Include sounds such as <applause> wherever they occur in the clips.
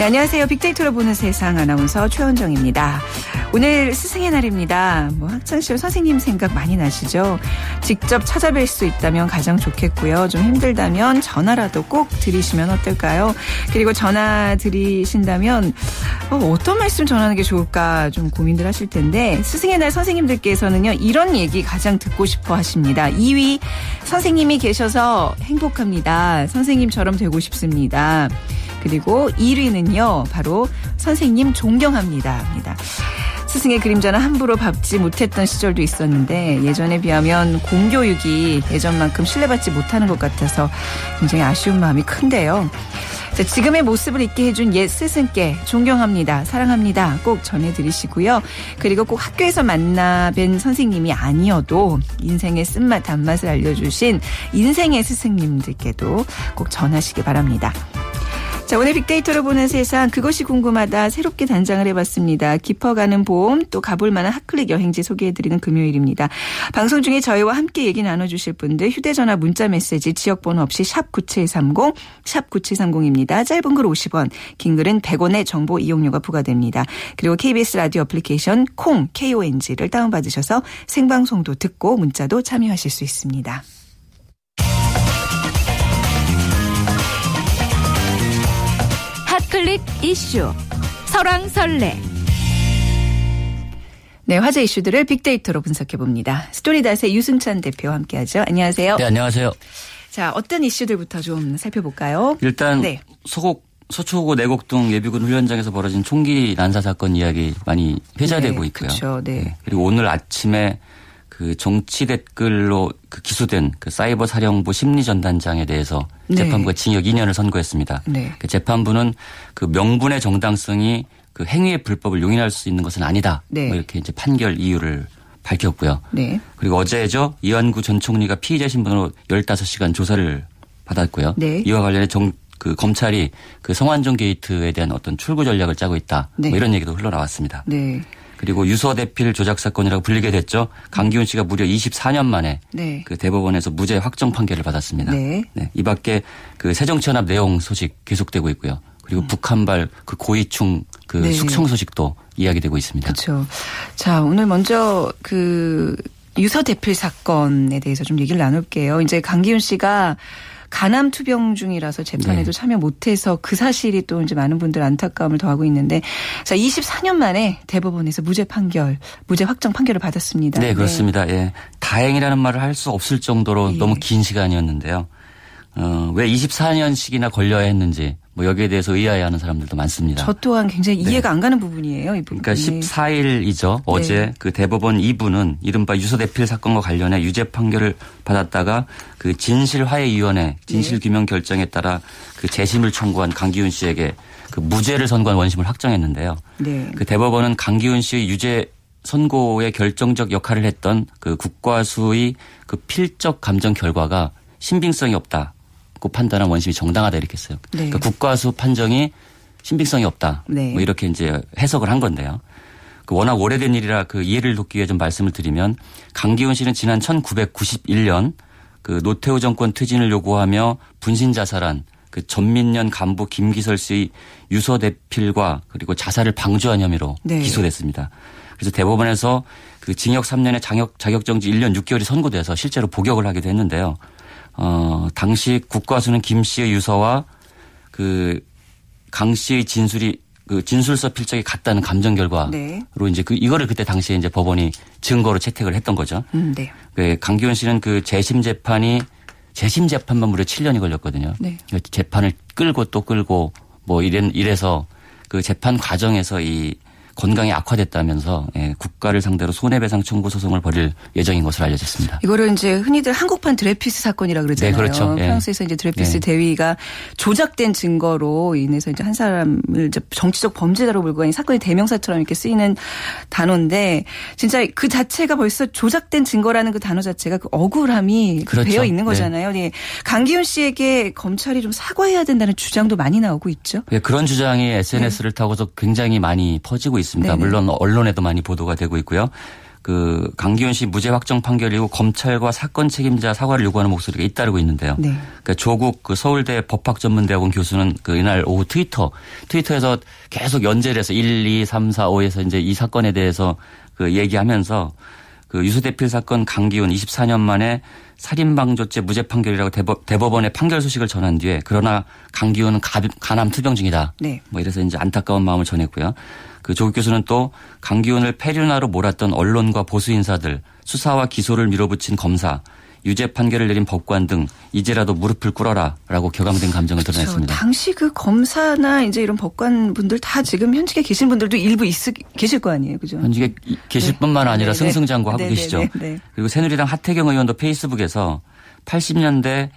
네, 안녕하세요. 빅데이터로 보는 세상 아나운서 최원정입니다. 오늘 스승의 날입니다. 뭐 학창시절 선생님 생각 많이 나시죠? 직접 찾아뵐 수 있다면 가장 좋겠고요. 좀 힘들다면 전화라도 꼭 드리시면 어떨까요? 그리고 전화 드리신다면 어, 떤 말씀 전하는 게 좋을까 좀 고민들 하실 텐데 스승의 날 선생님들께서는요 이런 얘기 가장 듣고 싶어 하십니다. 2위 선생님이 계셔서 행복합니다. 선생님처럼 되고 싶습니다. 그리고 1위는요, 바로 선생님 존경합니다. 합니다. 스승의 그림자는 함부로 밟지 못했던 시절도 있었는데 예전에 비하면 공교육이 예전만큼 신뢰받지 못하는 것 같아서 굉장히 아쉬운 마음이 큰데요. 자, 지금의 모습을 있게 해준 옛 스승께 존경합니다. 사랑합니다. 꼭 전해드리시고요. 그리고 꼭 학교에서 만나 뵌 선생님이 아니어도 인생의 쓴맛, 단맛을 알려주신 인생의 스승님들께도 꼭 전하시기 바랍니다. 자, 오늘 빅데이터로 보는 세상 그것이 궁금하다 새롭게 단장을 해봤습니다. 깊어가는 봄또 가볼 만한 핫클릭 여행지 소개해드리는 금요일입니다. 방송 중에 저희와 함께 얘기 나눠주실 분들 휴대전화 문자 메시지 지역번호 없이 샵 9730, 샵 9730입니다. 짧은 글 50원, 긴 글은 100원의 정보 이용료가 부과됩니다. 그리고 KBS 라디오 애플리케이션 콩, KONG를 다운받으셔서 생방송도 듣고 문자도 참여하실 수 있습니다. 클릭 이슈 설왕설래 네, 화제 이슈들을 빅데이터로 분석해 봅니다. 스토리닷의 유승찬 대표와 함께하죠. 안녕하세요. 네, 안녕하세요. 자, 어떤 이슈들부터 좀 살펴볼까요? 일단 네. 소곡 서초고 내곡동 예비군 훈련장에서 벌어진 총기 난사 사건 이야기 많이 회자되고 네, 있고요. 그렇죠. 네. 네. 그리고 오늘 아침에 그 정치 댓글로 그 기소된 그 사이버 사령부 심리 전단장에 대해서 네. 재판부가 징역 2년을 선고했습니다. 네. 그 재판부는 그 명분의 정당성이 그 행위의 불법을 용인할 수 있는 것은 아니다. 네. 뭐 이렇게 이제 판결 이유를 밝혔고요. 네. 그리고 어제죠 이완구 전 총리가 피의자 신분으로 15시간 조사를 받았고요. 네. 이와 관련해 정, 그 검찰이 그 성완종 게이트에 대한 어떤 출구 전략을 짜고 있다. 뭐 네. 이런 얘기도 흘러나왔습니다. 네. 그리고 유서 대필 조작 사건이라고 불리게 됐죠. 강기훈 씨가 무려 24년 만에 네. 그 대법원에서 무죄 확정 판결을 받았습니다. 네. 네. 이 밖에 그 새정치연합 내용 소식 계속되고 있고요. 그리고 음. 북한발 그 고위층 그 네. 숙청 소식도 이야기되고 있습니다. 그렇죠. 자, 오늘 먼저 그 유서 대필 사건에 대해서 좀 얘기를 나눌게요. 이제 강기훈 씨가 간암 투병 중이라서 재판에도 네. 참여 못해서 그 사실이 또 이제 많은 분들 안타까움을 더하고 있는데 자 24년 만에 대법원에서 무죄 판결, 무죄 확정 판결을 받았습니다. 네, 네. 그렇습니다. 네. 예. 다행이라는 말을 할 수 없을 정도로 예. 너무 긴 시간이었는데요. 어, 왜 24년씩이나 걸려야 했는지 뭐 여기에 대해서 의아해하는 사람들도 많습니다. 저 또한 굉장히 네. 이해가 안 가는 부분이에요. 이 부분이. 그러니까 14일이죠. 네. 어제 그 대법원 2부는 이른바 유서 대필 사건과 관련해 유죄 판결을 받았다가 그 진실화해위원회 진실규명 결정에 따라 그 재심을 청구한 강기훈 씨에게 그 무죄를 선고한 원심을 확정했는데요. 네. 그 대법원은 강기훈 씨의 유죄 선고에 결정적 역할을 했던 그 국과수의 그 필적 감정 결과가 신빙성이 없다. 고 판단한 원심이 정당하다 이렇게 했어요. 네. 그러니까 국과수 판정이 신빙성이 없다. 네. 뭐 이렇게 이제 해석을 한 건데요. 그 워낙 오래된 일이라 그 이해를 돕기 위해 좀 말씀을 드리면 강기훈 씨는 지난 1991년 그 노태우 정권 퇴진을 요구하며 분신 자살한 그 전민년 간부 김기설 씨의 유서 대필과 그리고 자살을 방조한 혐의로 네. 기소됐습니다. 그래서 대법원에서 그 징역 3년에 자격 자격정지 1년 6개월이 선고돼서 실제로 복역을 하기도 했는데요. 어, 당시 국과수는 김 씨의 유서와 그 강 씨의 진술이 그 진술서 필적이 같다는 감정 결과로 네. 이제 그 이거를 그때 당시에 이제 법원이 증거로 채택을 했던 거죠. 음, 네. 그 강기훈 씨는 그 재심 재판이 재심 재판만 무려 7년이 걸렸거든요. 네. 그 재판을 끌고 또 끌고 뭐 이래 이래서 그 재판 과정에서 이 건강이 악화됐다면서 예, 국가를 상대로 손해배상 청구 소송을 벌일 예정인 것으로 알려졌습니다. 이거를 이제 흔히들 한국판 드레피스 사건이라 그러잖아요. 네, 그렇죠. 예. 프랑스에서 이제 드레피스 예. 대위가 조작된 증거로 인해서 이제 한 사람을 이제 정치적 범죄자로 몰고 가는 사건의 대명사처럼 이렇게 쓰이는 단어인데 진짜 그 자체가 벌써 조작된 증거라는 그 단어 자체가 그 억울함이 그렇죠. 배어 있는 네. 거잖아요. 네. 강기훈 씨에게 검찰이 좀 사과해야 된다는 주장도 많이 나오고 있죠. 네, 그런 주장이 SNS를 네. 타고서 굉장히 많이 퍼지고 있습니다. 있습니다. 네네. 물론 언론에도 많이 보도가 되고 있고요. 그 강기훈 씨 무죄 확정 판결 이후 검찰과 사건 책임자 사과를 요구하는 목소리가 잇따르고 있는데요. 네. 그러니까 조국 그 서울대 법학전문대학원 교수는 그 이날 오후 트위터 트위터에서 계속 연재를 해서 1, 2, 3, 4, 5에서 이제 이 사건에 대해서 그 얘기하면서 그 유수대필 사건 강기훈 24년 만에 살인방조죄 무죄 판결이라고 대법, 원의 판결 소식을 전한 뒤에 그러나 강기훈은 가남 투병 중이다. 네. 뭐 이래서 이제 안타까운 마음을 전했고요. 그 조국 교수는 또 강기훈을 폐륜화로 몰았던 언론과 보수 인사들 수사와 기소를 밀어붙인 검사 유죄 판결을 내린 법관 등 이제라도 무릎을 꿇어라라고 격앙된 감정을 그렇죠. 드러냈습니다. 당시 그 검사나 이제 이런 법관 분들 다 지금 현직에 계신 분들도 일부 있, 계실 거 아니에요, 그죠? 현직에 계실 네. 뿐만 아니라 네. 네. 승승장구하고 네. 계시죠. 네, 네. 그리고 새누리당 하태경 의원도 페이스북에서 80년대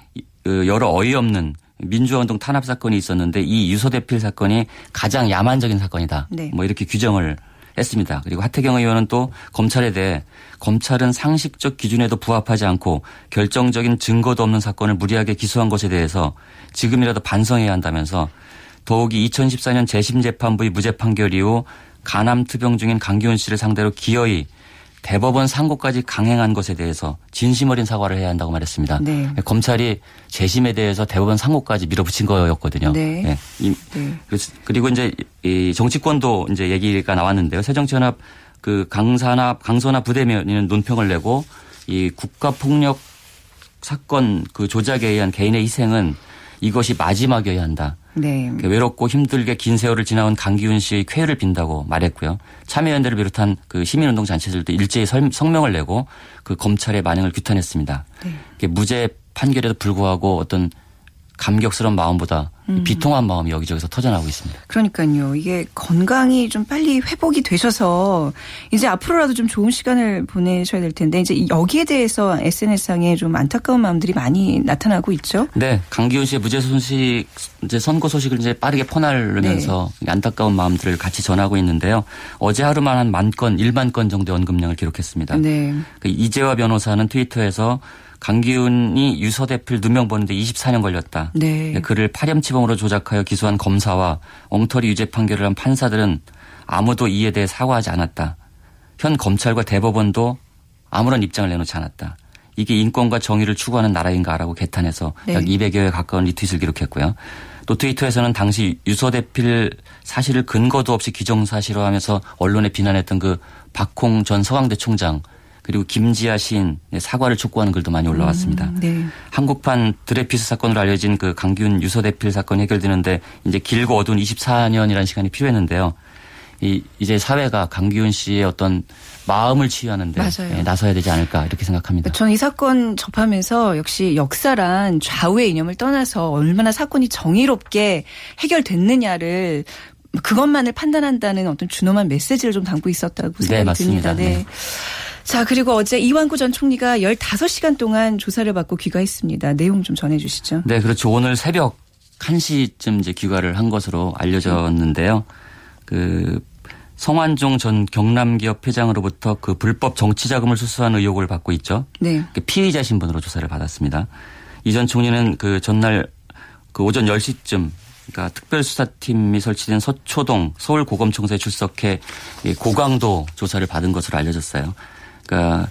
그 여러 어이없는 민주화운동 탄압 사건이 있었는데 이 유서대필 사건이 가장 야만적인 사건이다. 네. 뭐 이렇게 규정을 했습니다. 그리고 하태경 의원은 또 검찰에 대해 검찰은 상식적 기준에도 부합하지 않고 결정적인 증거도 없는 사건을 무리하게 기소한 것에 대해서 지금이라도 반성해야 한다면서 더욱이 2014년 재심 재판부의 무죄 판결 이후 가남 투병 중인 강기훈 씨를 상대로 기어이 대법원 상고까지 강행한 것에 대해서 진심 어린 사과를 해야 한다고 말했습니다. 네. 검찰이 재심에 대해서 대법원 상고까지 밀어붙인 거였거든요. 네. 네. 네. 그리고 이제 이 정치권도 이제 얘기가 나왔는데요. 새정치연합 그 강산합 강선화 부대면에는 논평을 내고 이 국가 폭력 사건 그 조작에 의한 개인의 희생은 이것이 마지막이어야 한다. 네. 외롭고 힘들게 긴 세월을 지나온 강기훈 씨의 쾌유를 빈다고 말했고요. 참여연대를 비롯한 그 시민운동 잔치들도 일제히 성명을 내고 그 검찰의 만행을 규탄했습니다. 네. 무죄 판결에도 불구하고 어떤 감격스러운 마음보다 음. 비통한 마음이 여기저기서 터져나오고 있습니다. 그러니까요. 이게 건강이 좀 빨리 회복이 되셔서 이제 앞으로라도 좀 좋은 시간을 보내셔야 될 텐데 이제 여기에 대해서 SNS상에 좀 안타까운 마음들이 많이 나타나고 있죠. 네. 강기훈 씨의 무죄 소식 이제 선고 소식을 이제 빠르게 퍼나르면서 네. 안타까운 마음들을 같이 전하고 있는데요. 어제 하루만 한 만 건, 1만 건 정도의 언급량을 기록했습니다. 네. 그 이재화 변호사는 트위터에서 강기훈이 유서대필 누명 보는데 24년 걸렸다. 네. 그를 파렴치범으로 조작하여 기소한 검사와 엉터리 유죄 판결을 한 판사들은 아무도 이에 대해 사과하지 않았다. 현 검찰과 대법원도 아무런 입장을 내놓지 않았다. 이게 인권과 정의를 추구하는 나라인가라고 개탄해서 네. 약 200여에 가까운 리트윗을 기록했고요. 또 트위터에서는 당시 유서대필 사실을 근거도 없이 기정사실화하면서 언론에 비난했던 그 박홍 전 서강대 총장 그리고 김지아 시인 사과를 촉구하는 글도 많이 올라왔습니다. 음, 네. 한국판 드레피스 사건으로 알려진 그 강균 유서대필 사건이 해결되는데 이제 길고 어두운 24년이라는 시간이 필요했는데요. 이 이제 사회가 강기훈 씨의 어떤 마음을 치유하는데 네, 나서야 되지 않을까 이렇게 생각합니다. 저는 이 사건 접하면서 역시 역사란 좌우의 이념을 떠나서 얼마나 사건이 정의롭게 해결됐느냐를 그것만을 판단한다는 어떤 준엄한 메시지를 좀 담고 있었다고 네, 생각이 네, 듭니다. 네. 네. 자, 그리고 어제 이완구 전 총리가 15시간 동안 조사를 받고 귀가했습니다. 내용 좀 전해 주시죠. 네, 그렇죠. 오늘 새벽 1시쯤 이제 귀가를 한 것으로 알려졌는데요. 그 성완종 전 경남기업 회장으로부터 그 불법 정치 자금을 수수한 의혹을 받고 있죠. 네. 그 피의자 신분으로 조사를 받았습니다. 이 전 총리는 그 전날 그 오전 10시쯤 그러니까 특별수사팀이 설치된 서초동 서울고검청사에 출석해 고강도 조사를 받은 것으로 알려졌어요. 그러니까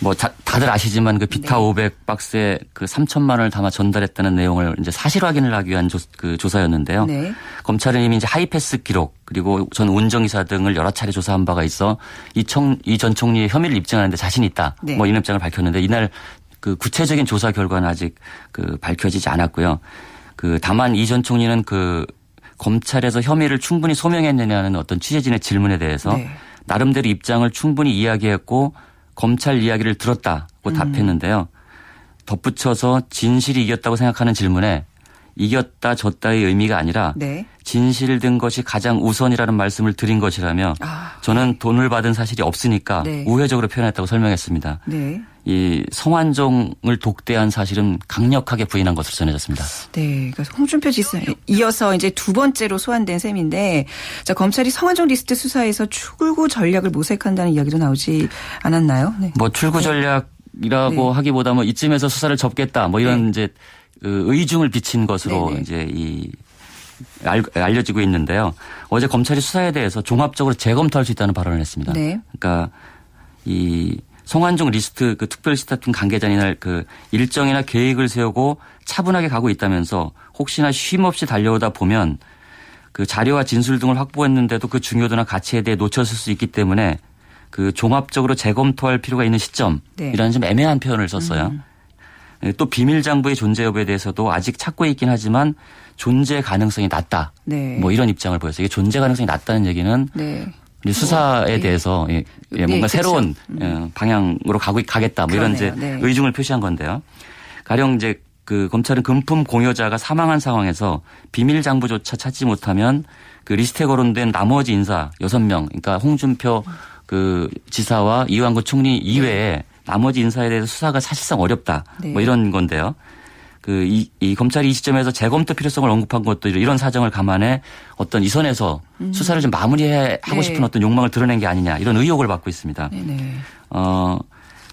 뭐 다, 들 아시지만 그 비타 네. 500 박스에 그 3천만 원을 담아 전달했다는 내용을 이제 사실 확인을 하기 위한 조, 그 조사였는데요. 네. 검찰은 이미 이제 하이패스 기록 그리고 전 운전기사 등을 여러 차례 조사한 바가 있어 이 전 총리의 혐의를 입증하는데 자신 있다. 네. 뭐 이런 입장을 밝혔는데 이날 그 구체적인 조사 결과는 아직 그 밝혀지지 않았고요. 그 다만 이 전 총리는 그 검찰에서 혐의를 충분히 소명했느냐는 어떤 취재진의 질문에 대해서 네. 나름대로 입장을 충분히 이야기했고 검찰 이야기를 들었다고 음. 답했는데요. 덧붙여서 진실이 이겼다고 생각하는 질문에 이겼다 졌다의 의미가 아니라 네. 진실 든 것이 가장 우선이라는 말씀을 드린 것이라며 아. 저는 돈을 받은 사실이 없으니까 네. 우회적으로 표현했다고 설명했습니다. 네. 이 성완종을 독대한 사실은 강력하게 부인한 것으로 전해졌습니다. 네, 그래서 홍준표 지사 이어서 이제 두 번째로 소환된 셈인데, 자 검찰이 성완종 리스트 수사에서 출구 전략을 모색한다는 이야기도 나오지 않았나요? 네. 뭐 출구 네. 전략이라고 네. 하기보다 뭐 이쯤에서 수사를 접겠다, 뭐 이런 네. 이제 그 의중을 비친 것으로 네네. 이제 이 알려지고 있는데요. 어제 검찰이 수사에 대해서 종합적으로 재검토할 수 있다는 발언을 했습니다. 네. 그러니까 이 송환종 리스트 그 특별시스템 관계자니 날그 일정이나 계획을 세우고 차분하게 가고 있다면서 혹시나 쉼 없이 달려오다 보면 그 자료와 진술 등을 확보했는데도 그 중요도나 가치에 대해 놓쳤을 수 있기 때문에 그 종합적으로 재검토할 필요가 있는 시점이라는 네. 좀 애매한 표현을 썼어요. 음. 예, 또 비밀 장부의 존재 여부에 대해서도 아직 찾고 있긴 하지만 존재 가능성이 낮다. 네. 뭐 이런 입장을 보였어요. 이게 존재 가능성이 낮다는 얘기는 네. 수사에 뭐, 대해서 예, 예, 뭔가 네, 새로운 음. 방향으로 가고 가겠다. 뭐 이런 그러네요. 이제 네. 의중을 표시한 건데요. 가령 이제 그 검찰은 금품 공여자가 사망한 상황에서 비밀 장부조차 찾지 못하면 그 리스트에 거론된 나머지 인사 6명 그러니까 홍준표 그 지사와 이완구 총리 이외에 네. 나머지 인사에 대해서 수사가 사실상 어렵다. 네. 뭐 이런 건데요. 그 이 이 검찰이 이 시점에서 재검토 필요성을 언급한 것도 이런 사정을 감안해 어떤 이 선에서 음. 수사를 좀 마무리해 하고 네. 싶은 어떤 욕망을 드러낸 게 아니냐 이런 의혹을 받고 있습니다. 네네. 어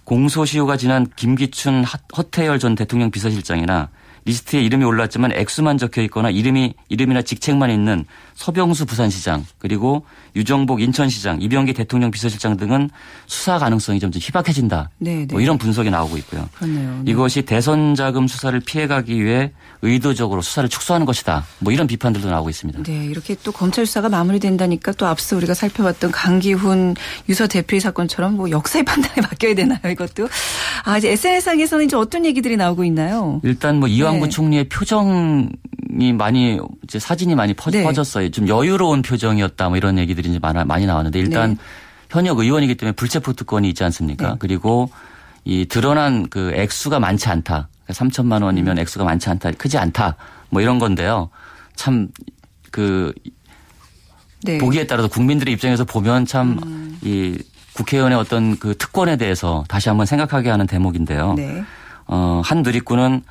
공소시효가 지난 김기춘 허태열 전 대통령 비서실장이나 리스트에 이름이 올랐지만 액수만 적혀 있거나 이름이 이름이나 직책만 있는 서병수 부산시장 그리고 유정복 인천시장 이병기 대통령 비서실장 등은 수사 가능성이 점점 희박해진다. 네, 네. 뭐 이런 분석이 나오고 있고요. 그렇네요. 네. 이것이 대선 자금 수사를 피해가기 위해 의도적으로 수사를 축소하는 것이다. 뭐 이런 비판들도 나오고 있습니다. 네, 이렇게 또 검찰 수사가 마무리된다니까 또 앞서 우리가 살펴봤던 강기훈 유서 대표 사건처럼 뭐 역사의 판단에 <laughs> 맡겨야 되나요? 이것도 아 이제 SNS상에서는 이제 어떤 얘기들이 나오고 있나요? 일단 뭐 이 완구 네. 총리의 표정이 많이 이제 사진이 많이 퍼, 네. 졌어요 좀 여유로운 표정이었다 뭐 이런 얘기들이 이제 많이 나왔는데 일단 네. 현역 의원이기 때문에 불체포 특권이 있지 않습니까? 네. 그리고 이 드러난 그 액수가 많지 않다. 3천만 그러니까 원이면 음. 액수가 많지 않다. 크지 않다. 뭐 이런 건데요. 참그 네. 보기에 따라서 국민들의 입장에서 보면 참이 음. 국회의원의 어떤 그 특권에 대해서 다시 한번 생각하게 하는 대목인데요. 네. 어, 한 누리꾼은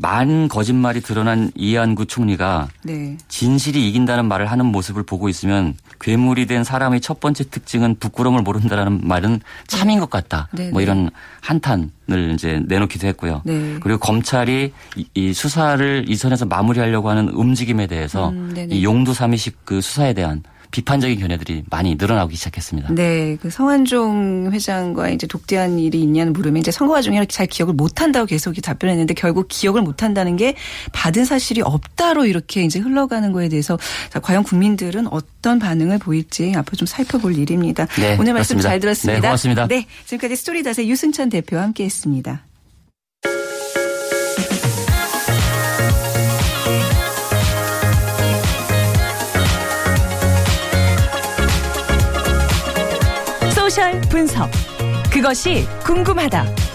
만 거짓말이 드러난 이한구 총리가 네. 진실이 이긴다는 말을 하는 모습을 보고 있으면 괴물이 된 사람의 첫 번째 특징은 부끄러움을 모른다라는 말은 참인 것 같다. 네. 뭐 네. 이런 한탄을 이제 내놓기도 했고요. 네. 그리고 검찰이 이 수사를 이 선에서 마무리하려고 하는 움직임에 대해서 음, 이 용두 삼이식 그 수사에 대한 비판적인 견해들이 많이 늘어나기 시작했습니다. 네, 그 성한종 회장과 이제 독대한 일이 있냐는 물으면 이제 선거 과정에 잘 기억을 못 한다고 계속 답변했는데 결국 기억을 못 한다는 게 받은 사실이 없다로 이렇게 이제 흘러가는 거에 대해서 자, 과연 국민들은 어떤 반응을 보일지 앞으로 좀 살펴볼 일입니다. 네, 오늘 말씀 그렇습니다. 잘 들었습니다. 네, 고맙습니다. 네, 지금까지 스토리닷의 유승찬 대표와 함께했습니다. 분석. 그것이 궁금하다.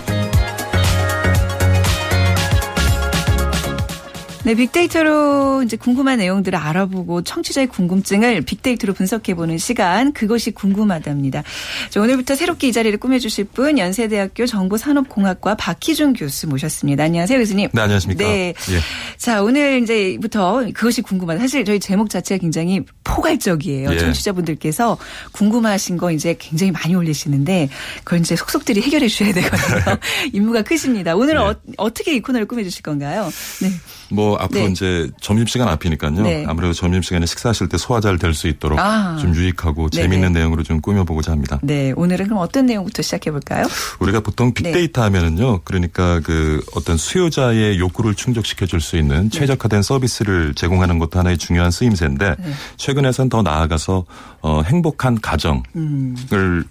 네, 빅데이터로 이제 궁금한 내용들을 알아보고 청취자의 궁금증을 빅데이터로 분석해보는 시간, 그것이 궁금하답니다. 자, 오늘부터 새롭게 이 자리를 꾸며주실 분, 연세대학교 정보산업공학과 박희준 교수 모셨습니다. 안녕하세요, 교수님. 네, 안녕하십니까. 네. 예. 자, 오늘 이제부터 그것이 궁금하다. 사실 저희 제목 자체가 굉장히 포괄적이에요. 예. 청취자분들께서 궁금하신 거 이제 굉장히 많이 올리시는데, 그걸 이제 속속들이 해결해 주셔야 되거든요. <laughs> 임무가 크십니다. 오늘 예. 어, 떻게 이 코너를 꾸며주실 건가요? 네. 뭐 앞으로 네. 이제 점심시간 앞이니까요. 네. 아무래도 점심시간에 식사하실 때 소화 잘 될 수 있도록 아. 좀 유익하고 네네. 재미있는 내용으로 좀 꾸며보고자 합니다. 네. 오늘은 그럼 어떤 내용부터 시작해 볼까요? 우리가 보통 네. 빅데이터 네. 하면은요. 그러니까 그 어떤 수요자의 욕구를 충족시켜 줄 수 있는 네. 최적화된 서비스를 제공하는 것도 하나의 중요한 쓰임새인데 네. 최근에선 더 나아가서 어, 행복한 가정을 음.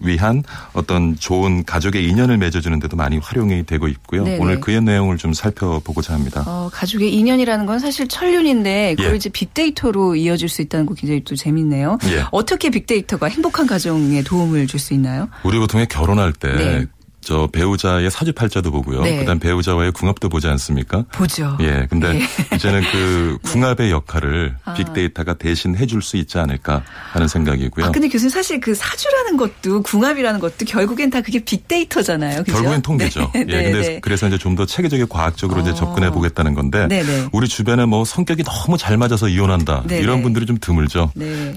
위한 어떤 좋은 가족의 인연을 맺어주는 데도 많이 활용이 되고 있고요. 네네. 오늘 그의 내용을 좀 살펴보고자 합니다. 어, 가족의 인연 이라는 건 사실 천륜인데 그걸 예. 이제 빅데이터로 이어질 수 있다는 거 굉장히 또 재밌네요. 예. 어떻게 빅데이터가 행복한 가정에 도움을 줄 수 있나요? 우리 보통에 결혼할 때 네. 저 배우자의 사주팔자도 보고요. 네. 그다음 배우자와의 궁합도 보지 않습니까? 보죠. 예. 근데 네. <laughs> 이제는 그 네. 궁합의 역할을 아. 빅데이터가 대신 해줄 수 있지 않을까 하는 생각이고요. 아, 근데 교수님 사실 그 사주라는 것도 궁합이라는 것도 결국엔 다 그게 빅데이터잖아요. 그죠? 결국엔 통계죠. <laughs> 네. 예. 근데 네, 그래서 이제 좀 더 체계적이고 과학적으로 어. 이제 접근해 보겠다는 건데 우리 주변에 뭐 성격이 너무 잘 맞아서 이혼한다 이런 분들이 좀 드물죠.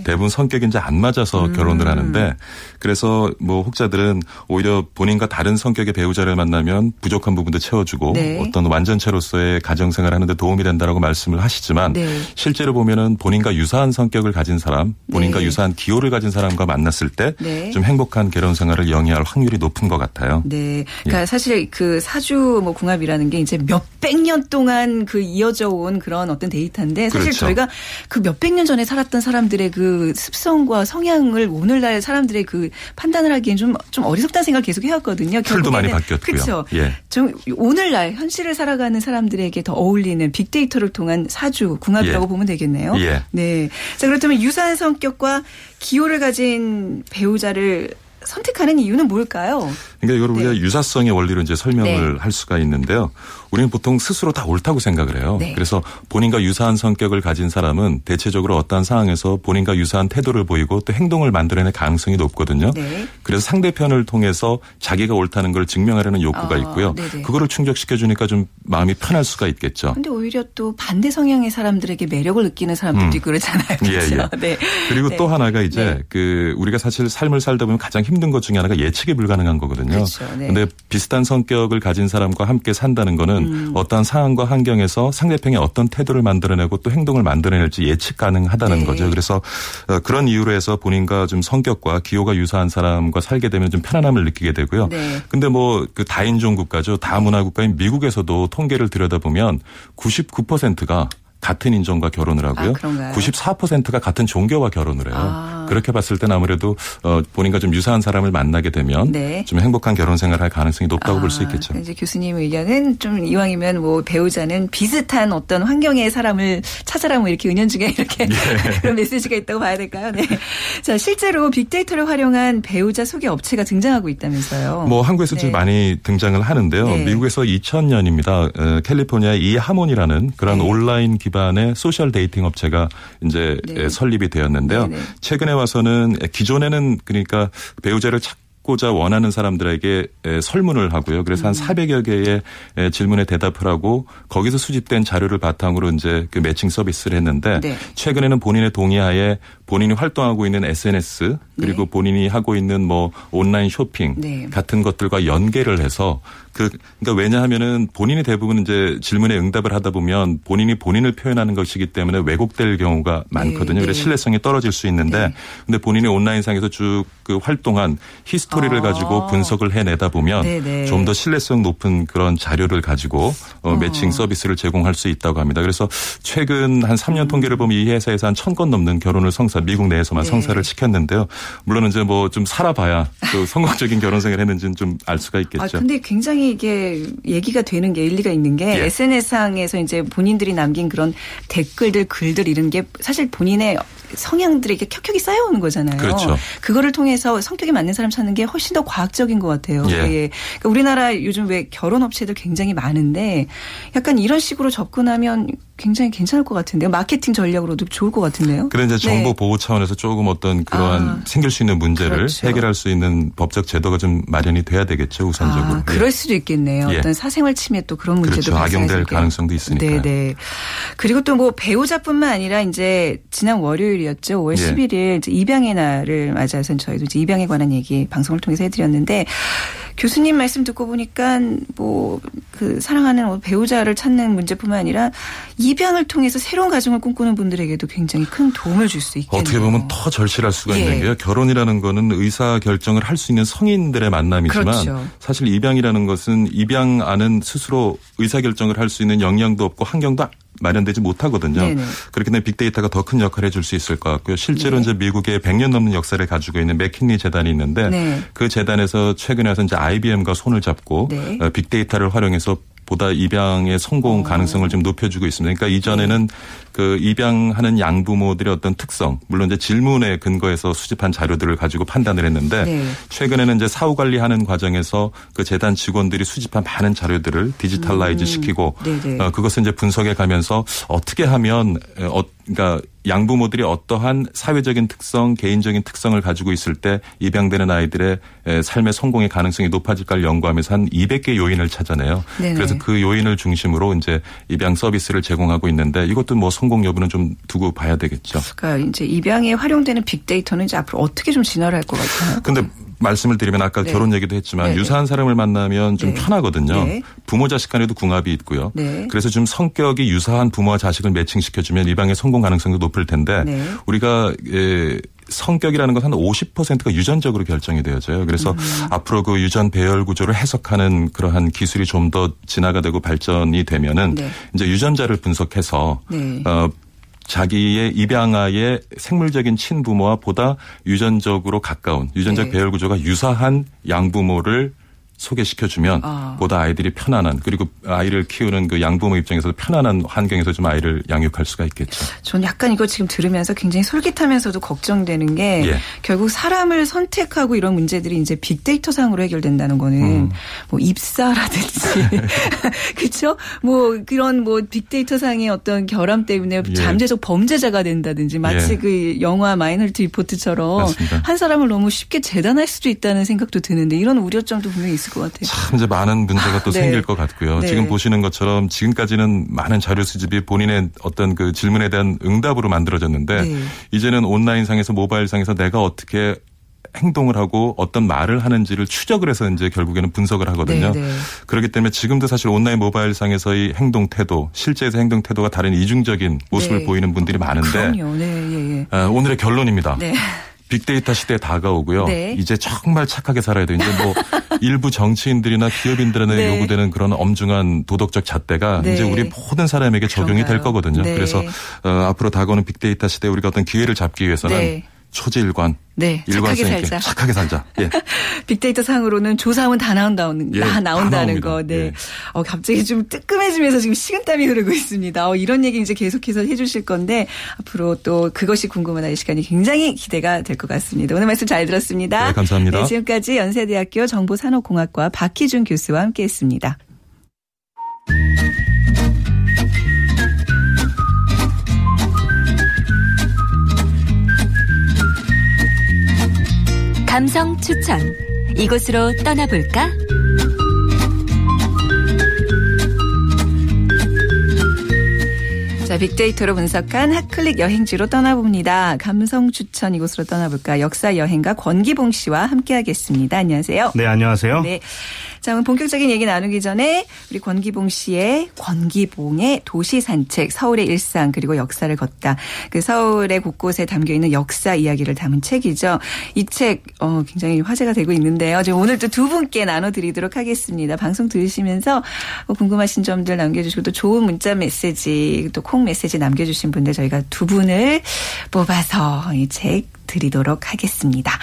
대부분 성격이 이제 안 맞아서 음. 결혼을 하는데 그래서 뭐 혹자들은 오히려 본인과 다른 다른 성격의 배우자를 만나면 부족한 부분도 채워주고 네. 어떤 완전체로서의 가정생활 하는데 도움이 된다라고 말씀을 하시지만 네. 실제로 보면은 본인과 유사한 성격을 가진 사람, 본인과 네. 유사한 기호를 가진 사람과 만났을 때좀 네. 행복한 결혼 생활을 영위할 확률이 높은 것 같아요. 네. 그러니까 예. 사실 그 사주 뭐 궁합이라는 게 이제 몇백 년 동안 그 이어져 온 그런 어떤 데이터인데 사실 그렇죠. 저희가 그 몇백 년 전에 살았던 사람들의 그 습성과 성향을 오늘날 사람들의 그 판단을 하기엔 좀, 좀 어리석다는 생각을 계속 해왔거든요. 틀도 많이. 바뀌었고요. 그렇죠. 예. 좀 오늘날 현실을 살아가는 사람들에게 더 어울리는 빅데이터를 통한 사주 궁합이라고 예. 보면 되겠네요. 예. 네. 자 그렇다면 유사한 성격과 기호를 가진 배우자를 선택하는 이유는 뭘까요? 그러니까 이걸 우리가 네. 유사성의 원리로 이제 설명을 할 수가 있는데요. 우리는 보통 스스로 다 옳다고 생각을 해요. 네. 그래서 본인과 유사한 성격을 가진 사람은 대체적으로 어떠한 상황에서 본인과 유사한 태도를 보이고 또 행동을 만들어낼 가능성이 높거든요. 네. 그래서 상대편을 통해서 자기가 옳다는 걸 증명하려는 욕구가 아, 있고요. 네네. 그거를 충족시켜 주니까 좀 마음이 편할 수가 있겠죠. 근데 오히려 또 반대 성향의 사람들에게 매력을 느끼는 사람들도 음. 그러잖아요. 예, 그렇죠? 예. 네. 그리고 네. 또 하나가 이제 네. 그 우리가 사실 삶을 살다 보면 가장 힘든 것 중에 하나가 예측이 불가능한 거거든요. 그렇죠. 네. 근데 비슷한 성격을 가진 사람과 함께 산다는 거는 음. 어떠한 상황과 환경에서 상대편이 어떤 태도를 만들어내고 또 행동을 만들어낼지 예측 가능하다는 네. 거죠. 그래서 어, 그런 이유로 해서 본인과 좀 성격과 기호가 유사한 사람과 살게 되면 좀 편안함을 느끼게 되고요. 네. 근데 뭐 그 다인종 국가죠. 다문화 국가인 미국에서도 통계를 들여다보면 99%가 같은 인종과 결혼을 하고요. 아, 그런가요? 94%가 같은 종교와 결혼을 해요. 아. 그렇게 봤을 땐 아무래도 어, 본인과 좀 유사한 사람을 만나게 되면 네. 좀 행복한 결혼 생활할 가능성이 높다고 볼수 아, 있겠죠. 이제 교수님 의견은 좀 이왕이면 뭐 배우자는 비슷한 어떤 환경의 사람을 찾아라 뭐 이렇게 은연중에 <laughs> 이렇게 <laughs> 그런 메시지가 있다고 봐야 될까요? 네. 자, 실제로 빅데이터를 활용한 배우자 소개 업체가 등장하고 있다면서요. 뭐 한국에서 네. 지금 많이 등장을 하는데요. 네. 미국에서 2000년입니다. 어, 캘리포니아의 eHarmony라는 그런 네. 온라인 기 반의 social dating 업체가 이제 네. 에, 설립이 되었는데요. 네, 네. 최근에 와서는 기존에는 그러니까 배우자를 찾 고자 원하는 사람들에게 에, 설문을 하고요. 그래서 한 음. 400여 개의 에, 질문에 대답을 하고 거기서 수집된 자료를 바탕으로 이제 그 매칭 서비스를 했는데 네. 최근에는 본인의 동의하에 본인이 활동하고 있는 SNS 그리고 네. 본인이 하고 있는 뭐 온라인 쇼핑 네. 같은 것들과 연계를 해서 그 그러니까 왜냐하면은 본인이 대부분 이제 질문에 응답을 하다 보면 본인이 본인을 표현하는 것이기 때문에 왜곡될 경우가 많거든요. 네. 그래서 신뢰성이 떨어질 수 있는데 네. 근데 본인이 온라인상에서 쭉 그 활동한 히스토리를 아. 가지고 분석을 해내다 보면 네, 네. 좀더 신뢰성 높은 그런 자료를 가지고 어, 매칭 서비스를 제공할 수 있다고 합니다. 그래서 최근 한 3년 통계를 보면 이 회사에서 한천건 넘는 결혼을 성사 미국 내에서만 네. 성사를 시켰는데요. 물론 이제 뭐 좀 살아봐야 또 성공적인 결혼 생활을 했는지는 좀 알 수가 있겠죠. 아, 근데 굉장히 이게 얘기가 되는 게 일리가 있는 게 예. SNS상에서 이제 본인들이 남긴 그런 댓글들, 글들 이런 게 사실 본인의 성향들에게 켜켜이 쌓여오는 거잖아요. 그렇죠. 그거를 통해서 성격이 맞는 사람 찾는 게 훨씬 더 과학적인 것 같아요. 예. 그러니까 우리나라 요즘 왜 결혼 업체들 굉장히 많은데 약간 이런 식으로 접근하면 굉장히 괜찮을 것 같은데요. 마케팅 전략으로도 좋을 것 같은데요. 그런 이제 정보 네. 보호 차원에서 조금 어떤 그러한 아. 생길 수 있는 문제를 그렇죠. 해결할 수 있는 법적 제도가 좀 마련이 돼야 되겠죠 우선적으로. 아, 그럴 수도 있겠네요. 예. 어떤 사생활 침해 또 그런 문제도 그렇죠. 악용될. 가능성도 있으니까요. 네네. 그리고 또 뭐 배우자뿐만 아니라 이제 지난 월요일이었죠. 5월 예. 11일 이제 입양의 날을 맞아서 저희도 이제 입양에 관한 얘기 방송을 통해서 해드렸는데 교수님 말씀 듣고 보니까 뭐 그 사랑하는 뭐 배우자를 찾는 문제뿐만 아니라 입양을 통해서 새로운 가정을 꿈꾸는 분들에게도 굉장히 큰 도움을 줄 수 있겠네요. 어떻게 보면 더 절실할 수가 예. 있는 게요. 결혼이라는 거는 의사 결정을 할 수 있는 성인들의 만남이지만 그렇죠. 사실 입양이라는 것은 입양안은 스스로 의사 결정을 할 수 있는 역량도 없고 환경도 마련되지 못하거든요. 네네. 그렇기 때문에 빅데이터가 더 큰 역할을 해줄 수 있을 것 같고요. 실제로 네. 이제 미국의 100년 넘는 역사를 가지고 있는 맥킨리 재단이 있는데 네. 그 재단에서 최근에 와서 이제 IBM과 손을 잡고 네. 어, 빅데이터를 활용해서 보다 입양의 성공 어. 가능성을 좀 높여주고 있습니다. 그러니까 이전에는 그 입양하는 양부모들의 어떤 특성, 물론 이제 질문에 근거해서 수집한 자료들을 가지고 판단을 했는데 네. 최근에는 이제 사후 관리하는 과정에서 그 재단 직원들이 수집한 많은 자료들을 digitalize 시키고 음. 네네. 어, 그것을 이제 분석해 가면서 어떻게 하면 어, 그러니까 양부모들이 어떠한 사회적인 특성, 개인적인 특성을 가지고 있을 때 입양되는 아이들의 에, 삶의 성공의 가능성이 높아질까를 연구하면서 한 200개 요인을 찾아내요. 네네. 그래서 그 요인을 중심으로 이제 입양 서비스를 제공하고 있는데 이것도 뭐 성공 여부는 좀 두고 봐야 되겠죠. 그러니까 이제 입양에 활용되는 빅데이터는 이제 앞으로 어떻게 좀 진화를 할 것 같아요? 근데 말씀을 드리면 아까 네. 결혼 얘기도 했지만 네, 유사한 사람을 만나면 좀 네. 편하거든요. 네. 부모 자식 간에도 궁합이 있고요. 네. 그래서 좀 성격이 유사한 부모와 자식을 매칭시켜주면 이 방의 성공 가능성도 높을 텐데 네. 우리가 예, 성격이라는 것은 한 50%가 유전적으로 결정이 되어져요. 그래서 음. 앞으로 그 유전 배열 구조를 해석하는 그러한 기술이 좀 더 진화가 되고 발전이 되면은 네. 이제 유전자를 분석해서 네. 어 자기의 입양아의 생물적인 친부모와 보다 유전적으로 가까운 유전적 네. 배열 구조가 유사한 양부모를 소개시켜주면 아. 보다 아이들이 편안한 그리고 아이를 키우는 그 양부모 입장에서 편안한 환경에서 좀 아이를 양육할 수가 있겠죠. 전 약간 이거 지금 들으면서 굉장히 솔깃하면서도 걱정되는 게 예. 결국 사람을 선택하고 이런 문제들이 이제 빅데이터 상으로 해결된다는 거는 음. 뭐 입사라든지 <laughs> <laughs> 그렇죠? 뭐 그런 뭐 빅데이터 상의 어떤 결함 때문에 예. 잠재적 범죄자가 된다든지 마치 예. 그 영화 마이너리티 리포트처럼 맞습니다. 한 사람을 너무 쉽게 재단할 수도 있다는 생각도 드는데 이런 우려점도 분명히 있을 것 같아요. 참 이제 많은 문제가 또 네. 생길 것 같고요. 네. 지금 보시는 것처럼 지금까지는 많은 자료 수집이 본인의 어떤 그 질문에 대한 응답으로 만들어졌는데 네. 이제는 온라인상에서 모바일상에서 내가 어떻게 행동을 하고 어떤 말을 하는지를 추적을 해서 이제 결국에는 분석을 하거든요. 네, 네. 그렇기 때문에 지금도 사실 온라인 모바일 상에서의 행동 태도, 실제에서 행동 태도가 다른 이중적인 모습을 네. 보이는 분들이 많은데. 네, 예, 예. 아, 오늘의 결론입니다. 네. 빅데이터 시대에 다가오고요. 네. 이제 정말 착하게 살아야 돼요. 이제 뭐 <laughs> 일부 정치인들이나 기업인들한테 네. 요구되는 그런 엄중한 도덕적 잣대가 네. 이제 우리 모든 사람에게 적용이 될 그런가요? 거거든요. 네. 그래서 어, 앞으로 다가오는 빅데이터 시대에 우리가 어떤 기회를 잡기 위해서는 네. 초지일관, 네, 착하게 일관성 있게 살자. 착하게 살자. 예. <laughs> 빅데이터 상으로는 조사하면 다 나온다는 예, 다다 나온다는 나옵니다. 거. 네. 예. 어 갑자기 좀 뜨끔해지면서 지금 식은땀이 흐르고 있습니다. 어 이런 얘기 이제 계속해서 해 주실 건데 앞으로 또 그것이 궁금하다 이 시간이 굉장히 기대가 될 것 같습니다. 오늘 말씀 잘 들었습니다. 네, 감사합니다. 네, 지금까지 연세대학교 정보산업공학과 박희준 교수와 함께 했습니다. 감성 추천. 이곳으로 떠나볼까? 자, 빅데이터로 분석한 핫클릭 여행지로 떠나봅니다. 감성 추천 이곳으로 떠나볼까? 역사 여행가 권기봉 씨와 함께하겠습니다. 안녕하세요. 네, 안녕하세요. 네. 자, 오늘 본격적인 얘기 나누기 전에 우리 권기봉 씨의 권기봉의 도시 산책, 서울의 일상 그리고 역사를 걷다. 그 서울의 곳곳에 담겨 있는 역사 이야기를 담은 책이죠. 이 책 어, 굉장히 화제가 되고 있는데요. 지금 오늘 또 두 분께 나눠드리도록 하겠습니다. 방송 들으시면서 뭐 궁금하신 점들 남겨주시고 또 좋은 문자 메시지 또콩 메시지 남겨주신 분들 저희가 두 분을 뽑아서 이 책 드리도록 하겠습니다.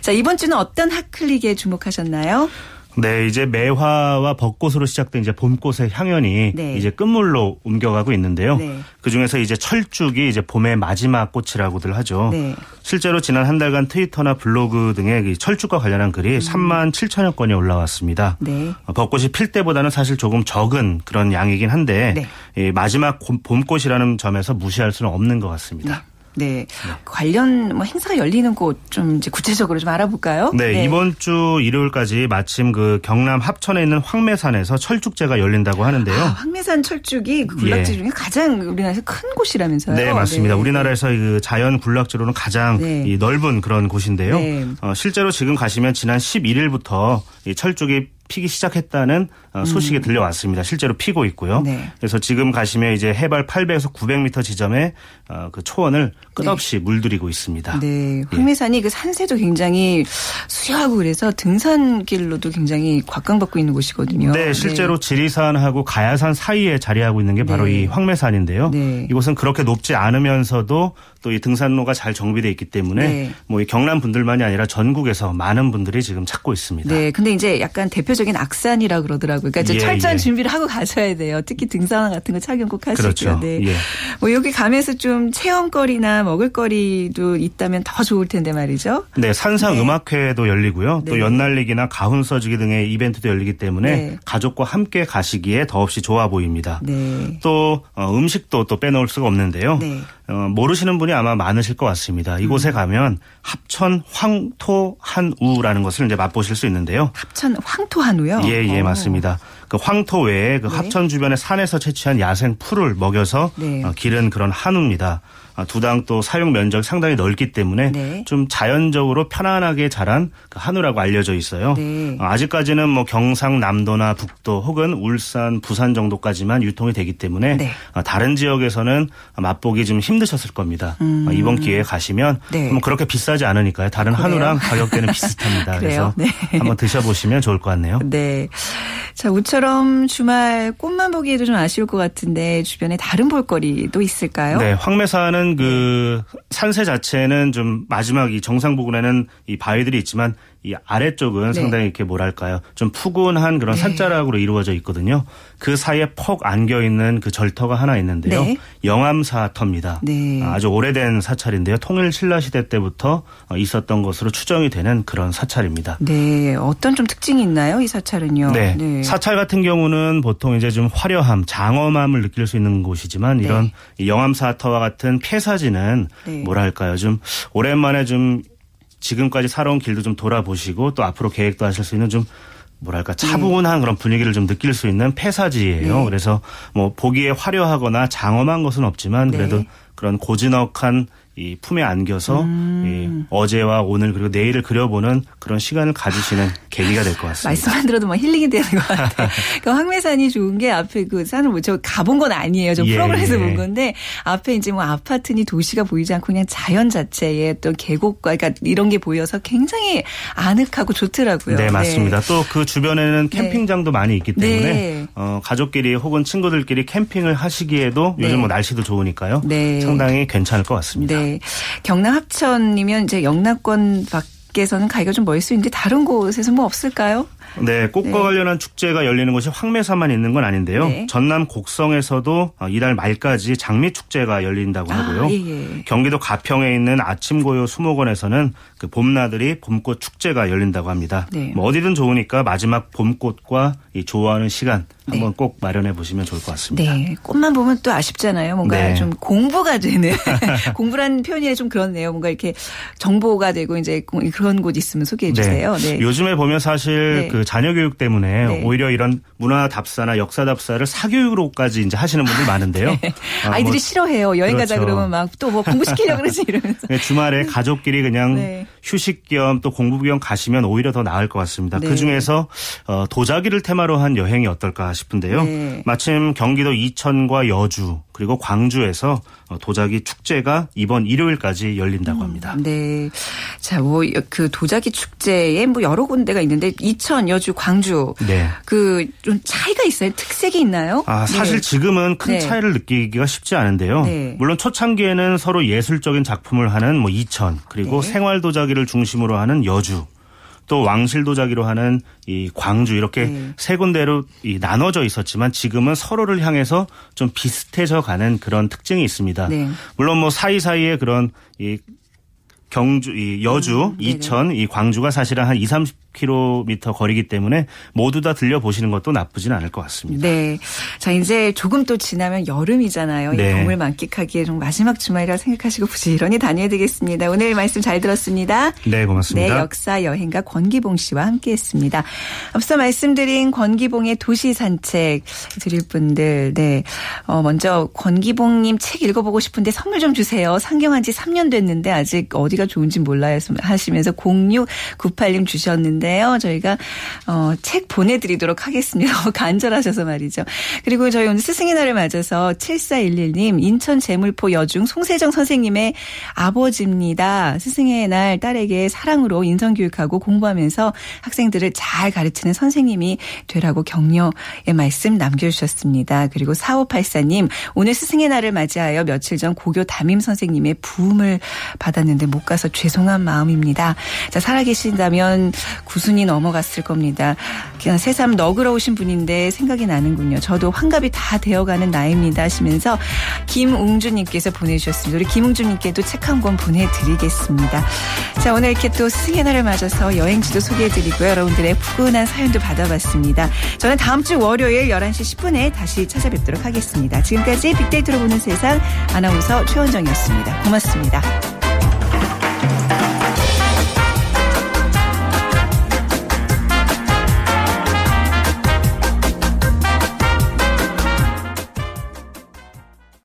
자, 이번 주는 어떤 핫클릭에 주목하셨나요? 네, 이제 매화와 벚꽃으로 시작된 이제 봄꽃의 향연이 네. 이제 끝물로 옮겨가고 있는데요. 네. 그 중에서 이제 철쭉이 이제 봄의 마지막 꽃이라고들 하죠. 네. 실제로 지난 한 달간 트위터나 블로그 등의 이 철쭉과 관련한 글이 3만 7천여 건이 올라왔습니다. 음. 네. 어, 벚꽃이 필 때보다는 사실 조금 적은 그런 양이긴 한데 네. 이 마지막 곰- 봄꽃이라는 점에서 무시할 수는 없는 것 같습니다. 네. 관련 뭐 행사가 열리는 곳 좀 이제 구체적으로 좀 알아볼까요? 네, 이번 주 일요일까지 마침 그 경남 합천에 있는 황매산에서 철쭉제가 열린다고 하는데요. 아, 황매산 철쭉이 그 군락지 예. 중에 가장 우리나라에서 큰 곳이라면서요. 네, 맞습니다. 네. 우리나라에서 그 자연 군락지로는 가장 네. 이 넓은 그런 곳인데요. 네. 어, 실제로 지금 가시면 지난 11일부터 이 철쭉이 피기 시작했다는 어, 소식이 들려왔습니다. 실제로 피고 있고요. 음. 네. 그래서 지금 가시면 이제 해발 800에서 900m 지점에 어, 그 초원을 끝없이 물들이고 있습니다. 네, 황매산이 그 산세도 굉장히 수려하고 그래서 등산길로도 굉장히 곽강받고 있는 곳이거든요. 네, 실제로 지리산하고 가야산 사이에 자리하고 있는 게 바로 네. 이 황매산인데요. 네. 이곳은 그렇게 높지 않으면서도 또 이 등산로가 잘 정비돼 있기 때문에 네. 뭐이 경남 분들만이 아니라 전국에서 많은 분들이 지금 찾고 있습니다. 네, 근데 이제 약간 대표적인 악산이라 그러더라고요. 그러니까 이제 예, 철저한 예. 준비를 하고 가셔야 돼요. 특히 등산 같은 거 착용 꼭 하시고요. 그렇죠. 네. 예. 뭐 여기 가면서 좀 체험거리나 먹을거리도 있다면 더 좋을 텐데 말이죠. 네, 산상 네. 음악회도 열리고요. 또 네. 연날리기나 가훈 써주기 등의 이벤트도 열리기 때문에 네. 가족과 함께 가시기에 더없이 좋아 보입니다. 네. 또 어, 음식도 또 빼놓을 수가 없는데요. 네. 어, 모르시는 분이 아마 많으실 것 같습니다. 이곳에 음. 가면 합천 황토 한우라는 것을 이제 맛보실 수 있는데요. 합천 황토한우요. 예, 예, 어. 맞습니다. 그 황토 외에 그 네. 합천 주변의 산에서 채취한 야생 풀을 먹여서 네. 어, 기른 그런 한우입니다. 아, 두당 또 사용 면적이 상당히 넓기 때문에 네. 좀 자연적으로 편안하게 자란 그 한우라고 알려져 있어요. 네. 어, 아직까지는 뭐 경상남도나 북도 혹은 울산, 부산 정도까지만 유통이 되기 때문에 네. 어, 다른 지역에서는 맛보기 좀 힘드셨을 겁니다. 어, 이번 기회에 가시면 음. 네. 뭐 그렇게 비싸지 않으니까요. 다른 그래요? 한우랑 가격대는 비슷합니다. <laughs> 그래서 네. 한번 드셔보시면 좋을 것 같네요. 네. 자, 우처럼 주말 꽃만 보기에도 좀 아쉬울 것 같은데 주변에 다른 볼거리도 있을까요? 네, 황매산은 그 산세 자체는 좀 마지막 이 정상 부근에는 이 바위들이 있지만 이 아래쪽은 네. 상당히 이렇게 뭐랄까요 좀 푸근한 그런 네. 산자락으로 이루어져 있거든요. 그 사이에 퍽 안겨 있는 그 절터가 하나 있는데요. 네. 영암사터입니다. 네. 아주 오래된 사찰인데요. 통일 신라 시대 때부터 어, 있었던 것으로 추정이 되는 그런 사찰입니다. 네, 어떤 좀 특징이 있나요? 이 사찰은요. 네. 사찰 같은 경우는 보통 이제 좀 화려함, 장엄함을 느낄 수 있는 곳이지만 네. 이런 이 영암사터와 같은 폐사지는 네. 뭐랄까요. 좀 오랜만에 좀 지금까지 살아온 길도 좀 돌아보시고 또 앞으로 계획도 하실 수 있는 좀 뭐랄까 차분한 그런 분위기를 좀 느낄 수 있는 폐사지예요. 네. 그래서 뭐 보기에 화려하거나 장엄한 것은 없지만 네. 그래도 그런 고즈넉한 이 품에 안겨서 음. 이 어제와 오늘 그리고 내일을 그려보는 그런 시간을 가지시는 계기가 될 것 같습니다. 말씀만 들어도 막 힐링이 되는 것 같아요. <laughs> 그 황매산이 좋은 게 앞에 그 산을 뭐저 가본 건 아니에요. 저 예, 프로그램에서 예. 본 건데 앞에 이제 뭐 아파트니 도시가 보이지 않고 그냥 자연 자체의 또 계곡과 그러니까 이런 게 보여서 굉장히 아늑하고 좋더라고요. 네, 맞습니다. 또그 주변에는 네. 캠핑장도 많이 있기 때문에 네. 어, 가족끼리 혹은 친구들끼리 캠핑을 하시기에도 네. 요즘 뭐 날씨도 좋으니까요. 네. 상당히 괜찮을 것 같습니다. 네. 경남 합천이면 이제 영남권 밖에서는 가기가 좀 멀 수 있는데 다른 곳에서 뭐 없을까요? 네, 꽃과 네. 관련한 축제가 열리는 곳이 황매산만 있는 건 아닌데요. 네. 전남 곡성에서도 어, 이달 말까지 장미 축제가 열린다고 하고요. 아, 예, 예. 경기도 가평에 있는 아침고요 수목원에서는 그 봄나들이 봄꽃 축제가 열린다고 합니다. 네. 뭐 어디든 좋으니까 마지막 봄꽃과 이 좋아하는 시간 네. 한번 꼭 마련해 보시면 좋을 것 같습니다. 네. 꽃만 보면 또 아쉽잖아요. 뭔가 네. 좀 공부가 되는. <laughs> <laughs> 공부라는 표현이 좀 그렇네요. 뭔가 이렇게 정보가 되고 이제 그런 곳 있으면 소개해 주세요. 네. 요즘에 보면 사실 네. 그 자녀 교육 때문에 네. 오히려 이런 문화 답사나 역사 답사를 사교육으로까지 이제 하시는 분들 많은데요. <laughs> 어, 아이들이 뭐 싫어해요. 여행 가자 그렇죠. 그러면 막 또 뭐 공부시키려고 그러지 이러면서. 네, 주말에 <laughs> 가족끼리 그냥 네. 휴식 겸 또 공부 겸 가시면 오히려 더 나을 것 같습니다. 네. 그 중에서 어, 도자기를 테마로 한 여행이 어떨까 싶은데요. 네. 마침 경기도 이천과 여주 그리고 광주에서 어, 도자기 축제가 이번 일요일까지 열린다고 합니다. 네. 자, 뭐 그 도자기 축제에 뭐 여러 군데가 있는데 이천, 여주, 광주 네. 그 좀 차이가 있어요? 특색이 있나요? 아, 사실 네. 지금은 큰 네. 차이를 느끼기가 쉽지 않은데요. 네. 물론 초창기에는 서로 예술적인 작품을 하는 뭐 이천, 그리고 네. 생활 도자기를 중심으로 하는 여주, 또 왕실 도자기로 하는 이 광주 이렇게 네. 세 군데로 이 나눠져 있었지만 지금은 서로를 향해서 좀 비슷해져 가는 그런 특징이 있습니다. 네. 물론 뭐 사이사이에 그런 이 경주, 이 여주, 음. 이천, 이 광주가 사실은 한 2, 30km 거리기 때문에 모두 다 들려보시는 것도 나쁘진 않을 것 같습니다. 네. 자, 이제 조금 또 지나면 여름이잖아요. 네. 이 봄을 만끽하기에 좀 마지막 주말이라 생각하시고 부지런히 다녀야 되겠습니다. 오늘 말씀 잘 들었습니다. 네, 고맙습니다. 네, 역사 여행가 권기봉 씨와 함께 했습니다. 앞서 말씀드린 권기봉의 도시 산책 드릴 분들, 네, 어, 먼저 권기봉님 책 읽어보고 싶은데 선물 좀 주세요. 상경한 지 3년 됐는데 아직 어디가 좋은지 몰라요 하시면서 0698님 주셨는데 요. 저희가 어, 책 보내드리도록 하겠습니다. <laughs> 간절하셔서 말이죠. 그리고 저희 오늘 스승의 날을 맞아서 7411님 인천 재물포 여중 송세정 선생님의 아버지입니다. 스승의 날 딸에게 사랑으로 인성교육하고 공부하면서 학생들을 잘 가르치는 선생님이 되라고 격려의 말씀 남겨주셨습니다. 그리고 4584님 오늘 스승의 날을 맞이하여 며칠 전 고교 담임 선생님의 부음을 받았는데 못 가서 죄송한 마음입니다. 자 살아계신다면 구순이 넘어갔을 겁니다. 그냥 새삼 너그러우신 분인데 생각이 나는군요. 저도 환갑이 다 되어가는 나이입니다 하시면서 김웅주님께서 보내주셨습니다. 우리 김웅주님께도 책 한 권 보내드리겠습니다. 자 오늘 이렇게 또 스승의 날을 맞아서 여행지도 소개해드리고요. 여러분들의 푸근한 사연도 받아봤습니다. 저는 다음 주 월요일 11시 10분에 다시 찾아뵙도록 하겠습니다. 지금까지 빅데이터로 보는 세상 아나운서 최원정이었습니다. 고맙습니다.